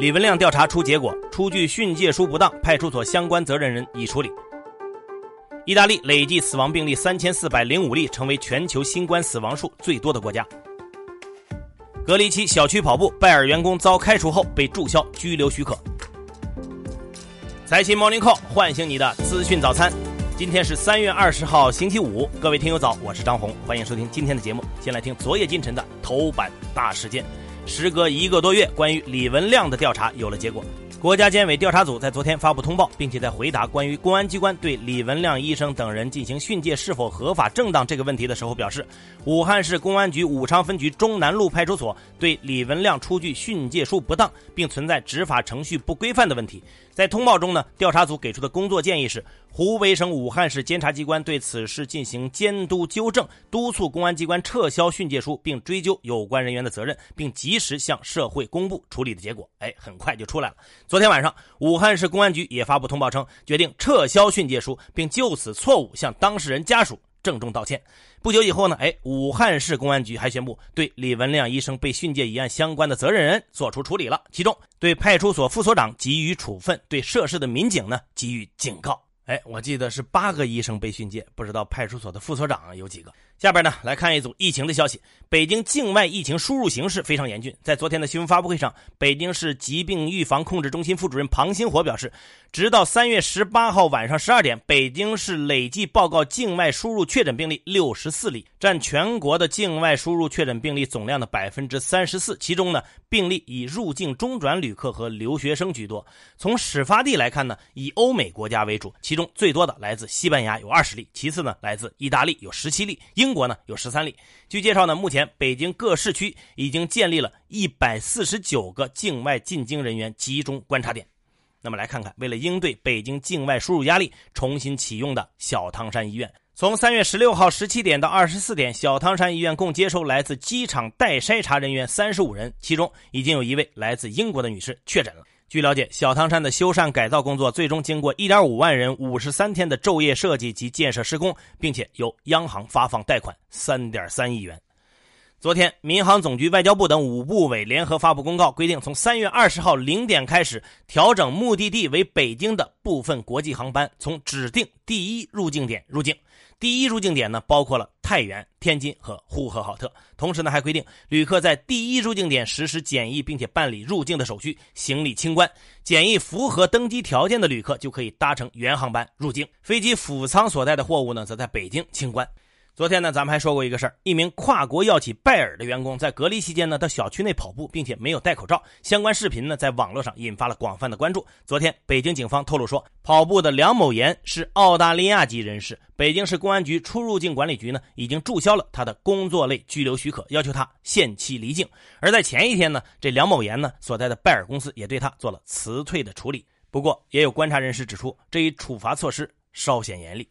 李文亮调查出结果，出具训诫书不当，派出所相关责任人已处理。意大利累计死亡病例三千四百零五例，成为全球新冠死亡数最多的国家。隔离期小区跑步，拜耳员工遭开除后被注销拘留许可。财新 Morning Call 唤醒你的资讯早餐。今天是三月二十号，星期五。各位听友早，我是张红，欢迎收听今天的节目。先来听昨夜今晨的头版大事件。时隔一个多月，关于李文亮的调查有了结果。国家监委调查组在昨天发布通报，并且在回答关于公安机关对李文亮医生等人进行训诫是否合法正当这个问题的时候表示，武汉市公安局武昌分局中南路派出所对李文亮出具训诫书不当，并存在执法程序不规范的问题。在通报中呢，调查组给出的工作建议是：湖北省武汉市监察机关对此事进行监督纠正，督促公安机关撤销训诫书，并追究有关人员的责任，并及时向社会公布处理的结果。哎，很快就出来了。昨天晚上，武汉市公安局也发布通报称，决定撤销训诫书，并就此错误向当事人家属。郑重道歉。不久以后呢，哎，武汉市公安局还宣布对李文亮医生被训诫一案相关的责任人作出处理了，其中对派出所副所长给予处分，对涉事的民警呢给予警告。哎，我记得是八个医生被训诫，不知道派出所的副所长有几个。下边呢，来看一组疫情的消息。北京境外疫情输入形势非常严峻。在昨天的新闻发布会上，北京市疾病预防控制中心副主任庞星火表示，直到三月十八号晚上十二点，北京市累计报告境外输入确诊病例六十四例，占全国的境外输入确诊病例总量的百分之三十四。其中呢，病例以入境中转旅客和留学生居多。从始发地来看呢，以欧美国家为主，其中最多的来自西班牙有二十例，其次呢来自意大利有十七例，英。中国呢有十三例。据介绍呢，目前北京各市区已经建立了一百四十九个境外进京人员集中观察点。那么来看看，为了应对北京境外输入压力，重新启用的小汤山医院，从三月十六号十七点到二十四点，小汤山医院共接收来自机场待筛查人员三十五人，其中已经有一位来自英国的女士确诊了。据了解，小汤山的修缮改造工作最终经过1.5万人53天的昼夜设计及建设施工，并且由央行发放贷款3.3亿元。昨天，民航总局、外交部等五部委联合发布公告，规定从3月20号零点开始，调整目的地为北京的部分国际航班从指定第一入境点入境。第一入境点呢，包括了太原、天津和呼和浩特。同时呢，还规定旅客在第一入境点实施检疫，并且办理入境的手续，行李清关。检疫符合登机条件的旅客就可以搭乘原航班入境。飞机辅舱所带的货物呢，则在北京清关。昨天呢，咱们还说过一个事儿：一名跨国药企拜耳的员工在隔离期间呢，到小区内跑步，并且没有戴口罩。相关视频呢，在网络上引发了广泛的关注。昨天，北京警方透露说，跑步的梁某岩是澳大利亚籍人士，北京市公安局出入境管理局呢，已经注销了他的工作类居留许可，要求他限期离境。而在前一天呢，这梁某岩呢所在的拜耳公司也对他做了辞退的处理。不过，也有观察人士指出，这一处罚措施稍显严厉。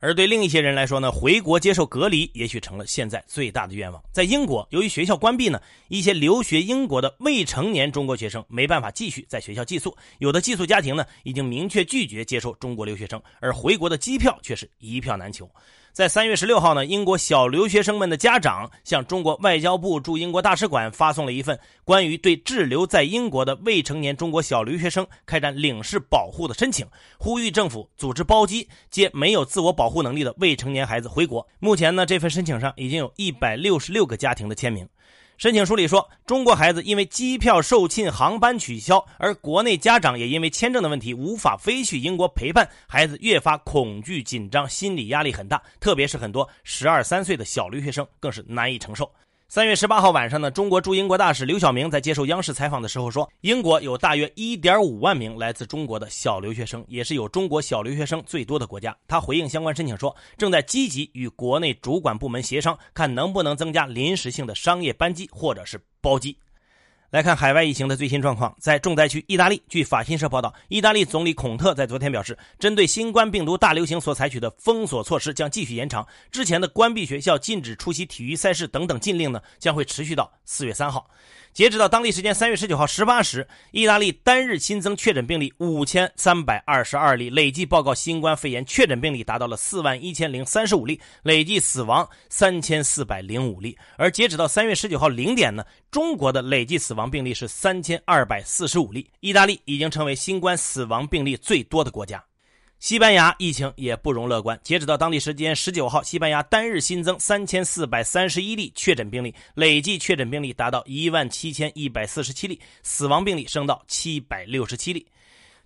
而对另一些人来说呢，回国接受隔离也许成了现在最大的愿望。在英国，由于学校关闭呢，一些留学英国的未成年中国学生没办法继续在学校寄宿，有的寄宿家庭呢已经明确拒绝接收中国留学生，而回国的机票却是一票难求。在三月十六号呢，英国小留学生们的家长向中国外交部驻英国大使馆发送了一份关于对滞留在英国的未成年中国小留学生开展领事保护的申请，呼吁政府组织包机接没有自我保护能力的未成年孩子回国。目前呢，这份申请上已经有一百六十六个家庭的签名。申请书里说，中国孩子因为机票售罄、航班取消，而国内家长也因为签证的问题无法飞去英国陪伴孩子，越发恐惧紧张，心理压力很大。特别是很多十二三岁的小留学生，更是难以承受。三月十八号晚上呢，中国驻英国大使刘晓明在接受央视采访的时候说，英国有大约一点五万名来自中国的小留学生，也是有中国小留学生最多的国家。他回应相关申请说，正在积极与国内主管部门协商，看能不能增加临时性的商业班机或者是包机。来看海外疫情的最新状况，在重灾区意大利，据法新社报道，意大利总理孔特在昨天表示，针对新冠病毒大流行所采取的封锁措施将继续延长，之前的关闭学校、禁止出席体育赛事等等禁令呢，将会持续到四月三号。截止到当地时间三月十九号十八时，意大利单日新增确诊病例五千三百二十二例，累计报告新冠肺炎确诊病例达到了四万一千零三十五例，累计死亡三千四百零五例。而截止到三月十九号零点呢，中国的累计死亡亡病例是三千二百四十五例，意大利已经成为新冠死亡病例最多的国家。西班牙疫情也不容乐观。截止到当地时间十九号，西班牙单日新增三千四百三十一例确诊病例，累计确诊病例达到一万七千一百四十七例，死亡病例升到七百六十七例。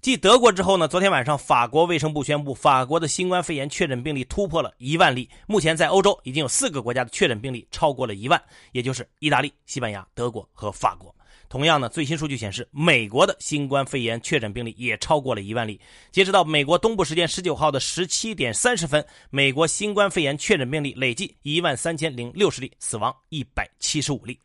继德国之后呢，昨天晚上法国卫生部宣布，法国的新冠肺炎确诊病例突破了一万例。目前在欧洲已经有四个国家的确诊病例超过了一万，也就是意大利、西班牙、德国和法国。同样呢，最新数据显示，美国的新冠肺炎确诊病例也超过了一万例。截止到美国东部时间十九号的十七点三十分，美国新冠肺炎确诊病例累计一万三千零六十例，死亡一百七十五例。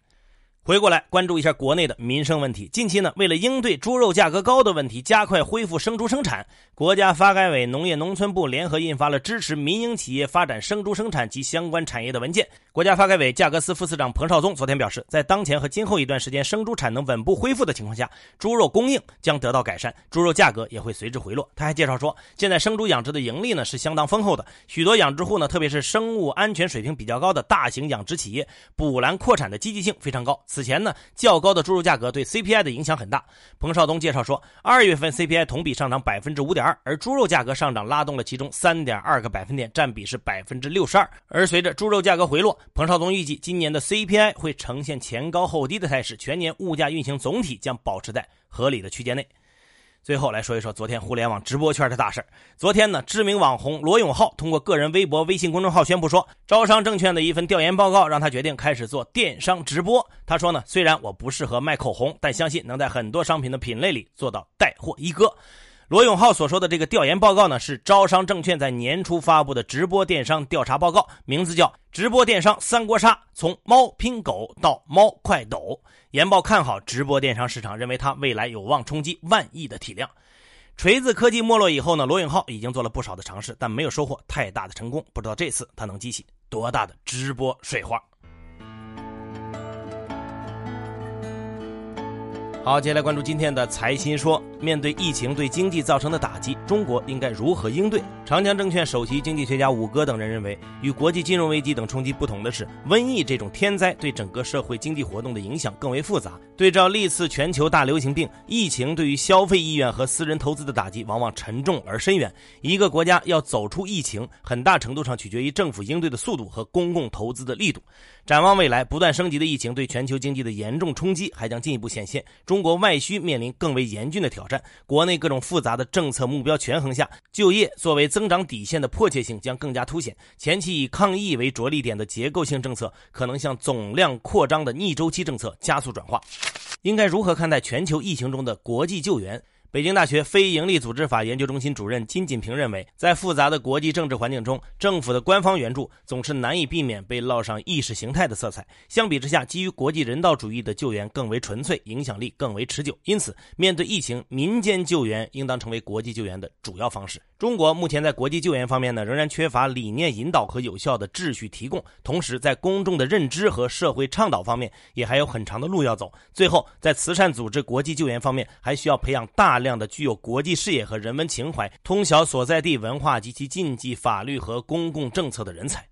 回过来关注一下国内的民生问题。近期呢，为了应对猪肉价格高的问题，加快恢复生猪生产，国家发改委、农业农村部联合印发了支持民营企业发展生猪生产及相关产业的文件。国家发改委价格司副司长彭绍宗昨天表示，在当前和今后一段时间生猪产能稳步恢复的情况下，猪肉供应将得到改善，猪肉价格也会随之回落。他还介绍说，现在生猪养殖的盈利呢是相当丰厚的，许多养殖户呢，特别是生物安全水平比较高的大型养殖企业，补栏扩产的积极性非常高。此前呢，较高的猪肉价格对 CPI 的影响很大。彭绍东介绍说，二月份 CPI 同比上涨百分之五点二，而猪肉价格上涨拉动了其中三点二个百分点，占比是百分之六十二。而随着猪肉价格回落，彭绍东预计今年的 CPI 会呈现前高后低的态势，全年物价运行总体将保持在合理的区间内。最后来说一说昨天互联网直播圈的大事昨天呢，知名网红罗永浩通过个人微博、微信公众号宣布说，招商证券的一份调研报告让他决定开始做电商直播。他说呢，虽然我不适合卖口红，但相信能在很多商品的品类里做到带货一哥。罗永浩所说的这个调研报告呢，是招商证券在年初发布的直播电商调查报告，名字叫《直播电商三国杀：从猫拼狗到猫快抖》。研报看好直播电商市场，认为它未来有望冲击万亿的体量。锤子科技没落以后呢，罗永浩已经做了不少的尝试，但没有收获太大的成功。不知道这次他能激起多大的直播水花。好，接下来关注今天的财新说。面对疫情对经济造成的打击，中国应该如何应对？长江证券首席经济学家武戈等人认为，与国际金融危机等冲击不同的是，瘟疫这种天灾对整个社会经济活动的影响更为复杂。对照历次全球大流行病，疫情对于消费意愿和私人投资的打击往往沉重而深远。一个国家要走出疫情，很大程度上取决于政府应对的速度和公共投资的力度。展望未来，不断升级的疫情对全球经济的严重冲击还将进一步显现。中国外需面临更为严峻的挑战，战国内各种复杂的政策目标权衡下，就业作为增长底线的迫切性将更加凸显。前期以抗疫为着力点的结构性政策，可能向总量扩张的逆周期政策加速转化。应该如何看待全球疫情中的国际救援？北京大学非营利组织法研究中心主任金锦平认为，在复杂的国际政治环境中，政府的官方援助总是难以避免被烙上意识形态的色彩。相比之下，基于国际人道主义的救援更为纯粹，影响力更为持久。因此，面对疫情，民间救援应当成为国际救援的主要方式。中国目前在国际救援方面呢，仍然缺乏理念引导和有效的秩序提供，同时在公众的认知和社会倡导方面也还有很长的路要走。最后，在慈善组织国际救援方面，还需要培养大。量的具有国际视野和人文情怀、通晓所在地文化及其禁忌、法律和公共政策的人才。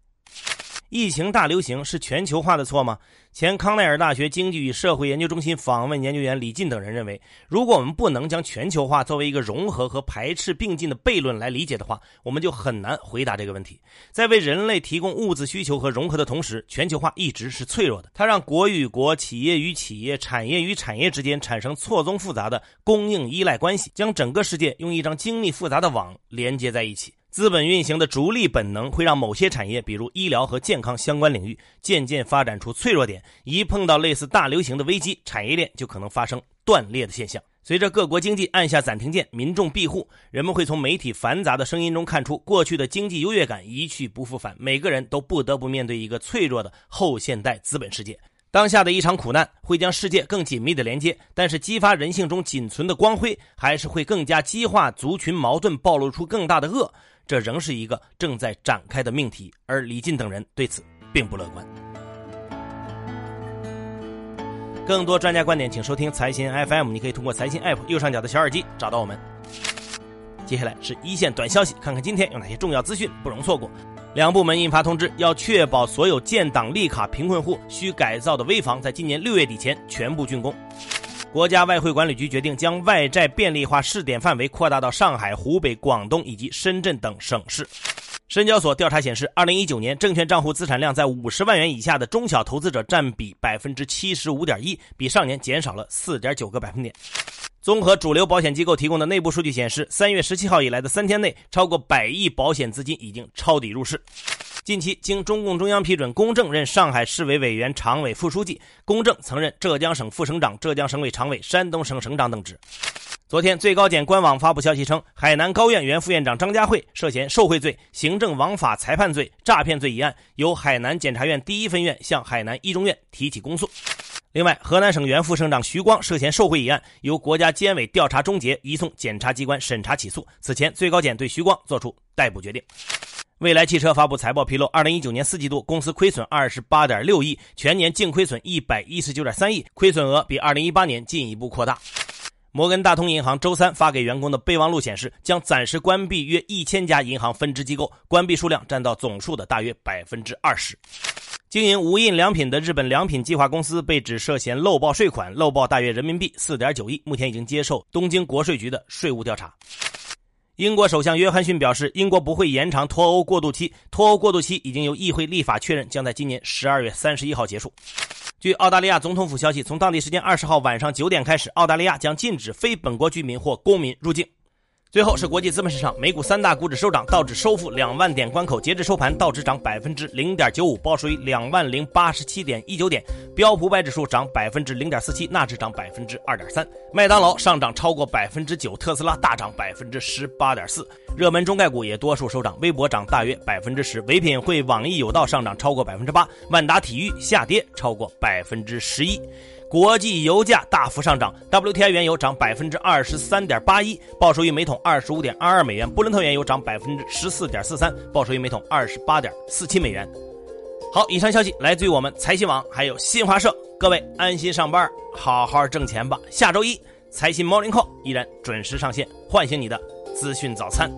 疫情大流行是全球化的错吗？前康奈尔大学经济与社会研究中心访问研究员李进等人认为，如果我们不能将全球化作为一个融合和排斥并进的悖论来理解的话，我们就很难回答这个问题。在为人类提供物资需求和融合的同时，全球化一直是脆弱的，它让国与国、企业与企业、产业与产业之间产生错综复杂的供应依赖关系，将整个世界用一张精密复杂的网连接在一起。资本运行的逐利本能会让某些产业，比如医疗和健康相关领域，渐渐发展出脆弱点。一碰到类似大流行的危机，产业链就可能发生断裂的现象。随着各国经济按下暂停键，民众庇护，人们会从媒体繁杂的声音中看出，过去的经济优越感一去不复返。每个人都不得不面对一个脆弱的后现代资本世界。当下的一场苦难会将世界更紧密的连接，但是激发人性中仅存的光辉，还是会更加激化族群矛盾，暴露出更大的恶。这仍是一个正在展开的命题，而李进等人对此并不乐观。更多专家观点，请收听财新 FM。你可以通过财新 App 右上角的小耳机找到我们。接下来是一线短消息，看看今天有哪些重要资讯不容错过。两部门印发通知，要确保所有建档立卡贫困户需改造的危房在今年六月底前全部竣工。国家外汇管理局决定将外债便利化试点范围扩大到上海、湖北、广东以及深圳等省市。深交所调查显示，二零一九年证券账户资产量在五十万元以下的中小投资者占比百分之七十五点一，比上年减少了四点九个百分点。综合主流保险机构提供的内部数据显示，三月十七号以来的三天内，超过百亿保险资金已经抄底入市。近期，经中共中央批准，公正任上海市委委员、常委、副书记。公正曾任浙江省副省长、浙江省委常委、山东省省长等职。昨天，最高检官网发布消息称，海南高院原副院长张家慧涉嫌受贿罪、行政枉法裁判罪、诈骗罪一案，由海南检察院第一分院向海南一中院提起公诉。另外，河南省原副省长徐光涉嫌受贿一案，由国家监委调查终结，移送检察机关审查起诉。此前，最高检对徐光作出逮捕决定。未来汽车发布财报披露，二零一九年四季度公司亏损二十八点六亿，全年净亏损一百一十九点三亿，亏损额比二零一八年进一步扩大。摩根大通银行周三发给员工的备忘录显示，将暂时关闭约一千家银行分支机构，关闭数量占到总数的大约百分之二十。经营无印良品的日本良品计划公司被指涉嫌漏报税款，漏报大约人民币四点九亿，目前已经接受东京国税局的税务调查。英国首相约翰逊表示，英国不会延长脱欧过渡期，脱欧过渡期已经由议会立法确认，将在今年十二月三十一号结束。据澳大利亚总统府消息，从当地时间二十号晚上九点开始，澳大利亚将禁止非本国居民或公民入境。最后是国际资本市场，美股三大股指收涨，道指收复两万点关口，截至收盘，道指涨百分之零点九五，报收于两万零八十七点一九点；标普百指数涨百分之零点四七，纳指涨百分之二点三。麦当劳上涨超过百分之九，特斯拉大涨百分之十八点四。热门中概股也多数收涨，微博涨大约百分之十，唯品会、网易有道上涨超过百分之八，万达体育下跌超过百分之十一。国际油价大幅上涨，WTI 原油涨百分之二十三点八一，报收于每桶二十五点二二美元；布伦特原油涨百分之十四点四三，报收于每桶二十八点四七美元。好，以上消息来自于我们财新网，还有新华社。各位安心上班，好好挣钱吧。下周一财新 Morning Call 依然准时上线，唤醒你的资讯早餐。